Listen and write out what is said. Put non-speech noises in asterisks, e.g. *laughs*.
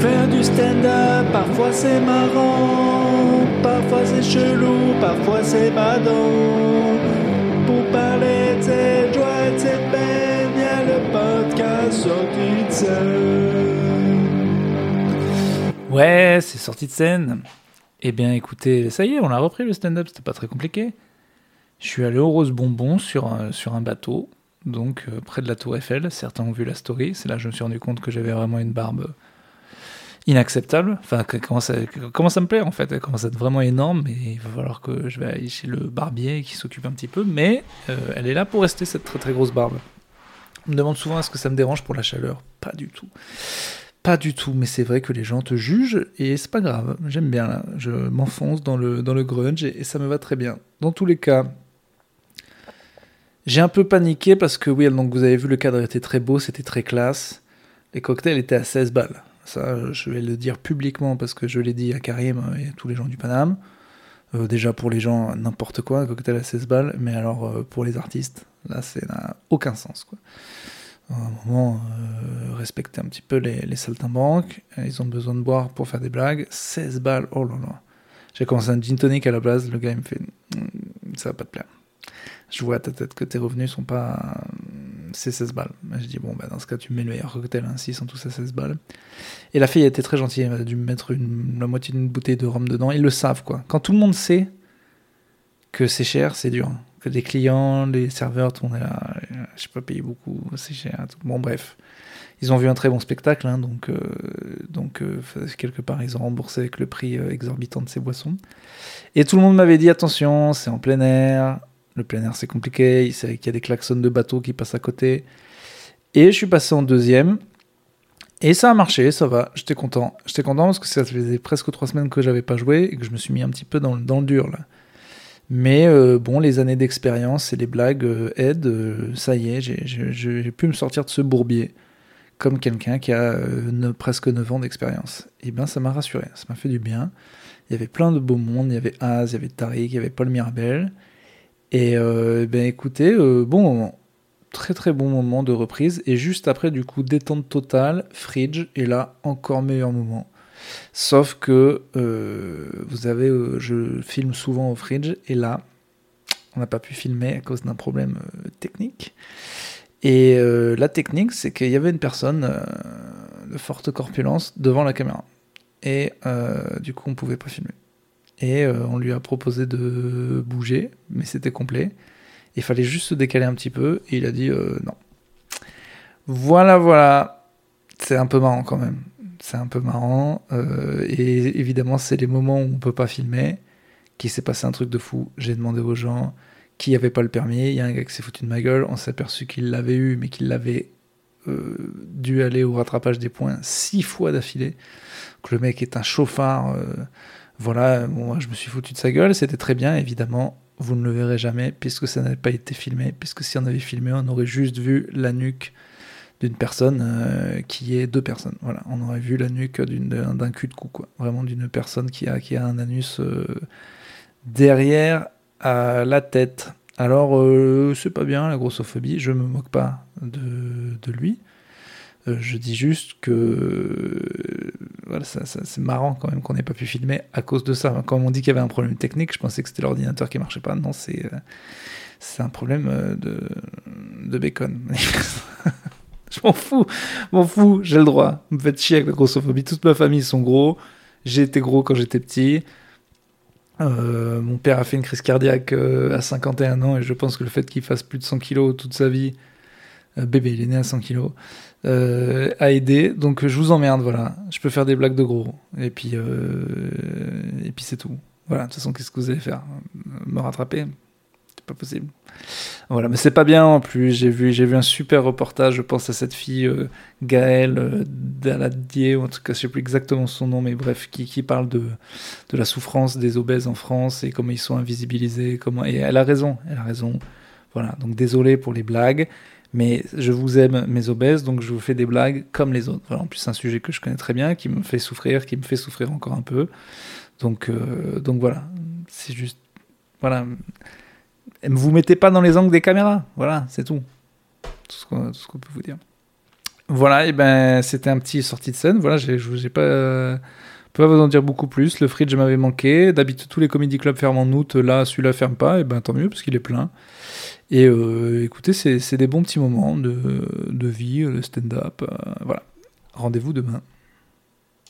Faire du stand-up, parfois c'est marrant, parfois c'est chelou, parfois c'est badant. Pour parler de cette joie de cette peine, y a le podcast sorti de scène. Ouais, c'est sorti de scène. Eh bien, écoutez, ça y est, on a repris le stand-up, c'était pas très compliqué. Je suis allé au Rose Bonbon sur un, sur un bateau, donc euh, près de la Tour Eiffel. Certains ont vu la story. C'est là que je me suis rendu compte que j'avais vraiment une barbe inacceptable. Enfin, comment ça, me plaît en fait commence à être vraiment énorme, mais il va falloir que je vais aller chez le barbier qui s'occupe un petit peu. Mais euh, elle est là pour rester cette très très grosse barbe. On me demande souvent est-ce que ça me dérange pour la chaleur? Pas du tout. Pas du tout, mais c'est vrai que les gens te jugent et c'est pas grave. J'aime bien là. Je m'enfonce dans le, dans le grunge et, et ça me va très bien. Dans tous les cas, j'ai un peu paniqué parce que oui, donc vous avez vu, le cadre était très beau, c'était très classe. Les cocktails étaient à 16 balles. Ça, je vais le dire publiquement parce que je l'ai dit à Karim et à tous les gens du Paname. Euh, déjà pour les gens, n'importe quoi, un cocktail à 16 balles, mais alors euh, pour les artistes, là, ça n'a aucun sens. Quoi. À un moment, euh, respecter un petit peu les, saltimbanques. Ils ont besoin de boire pour faire des blagues. 16 balles, oh là là. J'ai commencé un gin tonic à la base, le gars il me fait Hmm, ça va pas te plaire. Je vois à ta tête que tes revenus sont pas. C'est 16 balles. Je dis bon, bah, dans ce cas, tu me mets le meilleur cocktail, hein, s'ils sont tous à 16 balles. Et la fille a été très gentille, elle a dû me mettre la moitié d'une bouteille de rhum dedans. Ils le savent quoi. Quand tout le monde sait que c'est cher, c'est dur. Que les clients, les serveurs, monde est là. euh, Je peux pas payer beaucoup, c'est cher. tout. Bon, bref. Ils ont vu un très bon spectacle, hein, donc, euh, donc euh, quelque part, ils ont remboursé avec le prix exorbitant de ces boissons. Et tout le monde m'avait dit attention, c'est en plein air. Le plein air, c'est compliqué. Il y a des klaxons de bateaux qui passent à côté. Et je suis passé en deuxième. Et ça a marché, ça va. J'étais content. J'étais content parce que ça faisait presque trois semaines que j'avais pas joué et que je me suis mis un petit peu dans, le- dur là. Mais euh, bon, les années d'expérience et les blagues euh, aident. euh, ça y est, j'ai- pu me sortir de ce bourbier comme quelqu'un qui a presque 9 ans d'expérience. Et bien, ça m'a rassuré, ça m'a fait du bien. Il y avait plein de beaux mondes, il y avait Az, il y avait Tariq, il y avait Paul Mirabel. Et euh, ben écoutez, euh, bon moment. Très très bon moment de reprise. Et juste après, du coup, détente totale, Fridge. Et là, encore meilleur moment. Sauf que euh, vous avez, je filme souvent au Fridge. Et là, on n'a pas pu filmer à cause d'un problème technique. Et la technique, c'est qu'il y avait une personne de forte corpulence devant la caméra. Et du coup, on pouvait pas filmer. Et euh, on lui a proposé de bouger, mais c'était complet. Il fallait juste se décaler un petit peu, et il a dit euh, non. Voilà, voilà. C'est un peu marrant quand même. C'est un peu marrant. euh, et évidemment, c'est les moments où on peut pas filmer. Qu'il s'est passé un truc de fou. J'ai demandé aux gens qui avait pas le permis. Il y a un gars qui s'est foutu de ma gueule. On s'est aperçu qu'il l'avait eu, mais qu'il l'avait dû aller au rattrapage des points six fois d'affilée. Que le mec est un chauffard. Voilà, moi, je me suis foutu de sa gueule. C'était très bien, évidemment. Vous ne le verrez jamais puisque ça n'avait pas été filmé. Puisque si on avait filmé, on aurait juste vu la nuque d'une personne euh, qui est deux personnes. Voilà, on aurait vu la nuque d'un cul de cou, quoi. Vraiment d'une personne qui a, qui a un anus euh, derrière la tête. Alors, euh, c'est pas bien la grossophobie, je me moque pas de, de lui. Euh, je dis juste que voilà, c'est marrant quand même qu'on n'ait pas pu filmer à cause de ça. Quand on dit qu'il y avait un problème technique, je pensais que c'était l'ordinateur qui marchait pas. Non, c'est euh, c'est un problème euh, de, de bacon. *laughs* je m'en fous, m'en fous, j'ai le droit. Vous me faites chier avec la grossophobie. Toute ma famille sont gros. J'ai été gros quand j'étais petit. Mon père a fait une crise cardiaque à 51 ans et je pense que le fait qu'il fasse plus de 100 kilos toute sa vie, bébé, il est né à 100 kilos, euh, aidé. Donc je vous emmerde, voilà. Je peux faire des blagues de gros. Et puis, euh, puis c'est tout. Voilà, de toute façon, qu'est-ce que vous allez faire? Me rattraper? C'est pas possible. Voilà, mais c'est pas bien en plus. J'ai vu, vu un super reportage, je pense à cette fille euh, Gaëlle euh, Daladier, ou en tout cas, je sais plus exactement son nom, mais bref, qui, qui parle de, de la souffrance des obèses en France et comment ils sont invisibilisés. Comment... Et elle a raison, elle a raison. Voilà, donc désolé pour les blagues, mais je vous aime, mes obèses, donc je vous fais des blagues comme les autres. Voilà, en plus, c'est un sujet que je connais très bien, qui me fait souffrir, qui me fait souffrir encore un peu. Donc, euh, donc voilà, c'est juste. Voilà. Vous mettez pas dans les angles des caméras, voilà, c'est tout. Tout ce qu'on peut vous dire. Voilà, et ben c'était un petit sortie de scène. Voilà, j'ai j'ai pas, euh, peux pas vous en dire beaucoup plus. Le fridge m'avait manqué. D'habitude, tous les comédie clubs ferment en août. Là, celui-là ferme pas. Et ben tant mieux parce qu'il est plein. Et euh, écoutez, c'est des bons petits moments de, de vie, de stand-up. euh, voilà. Rendez-vous demain.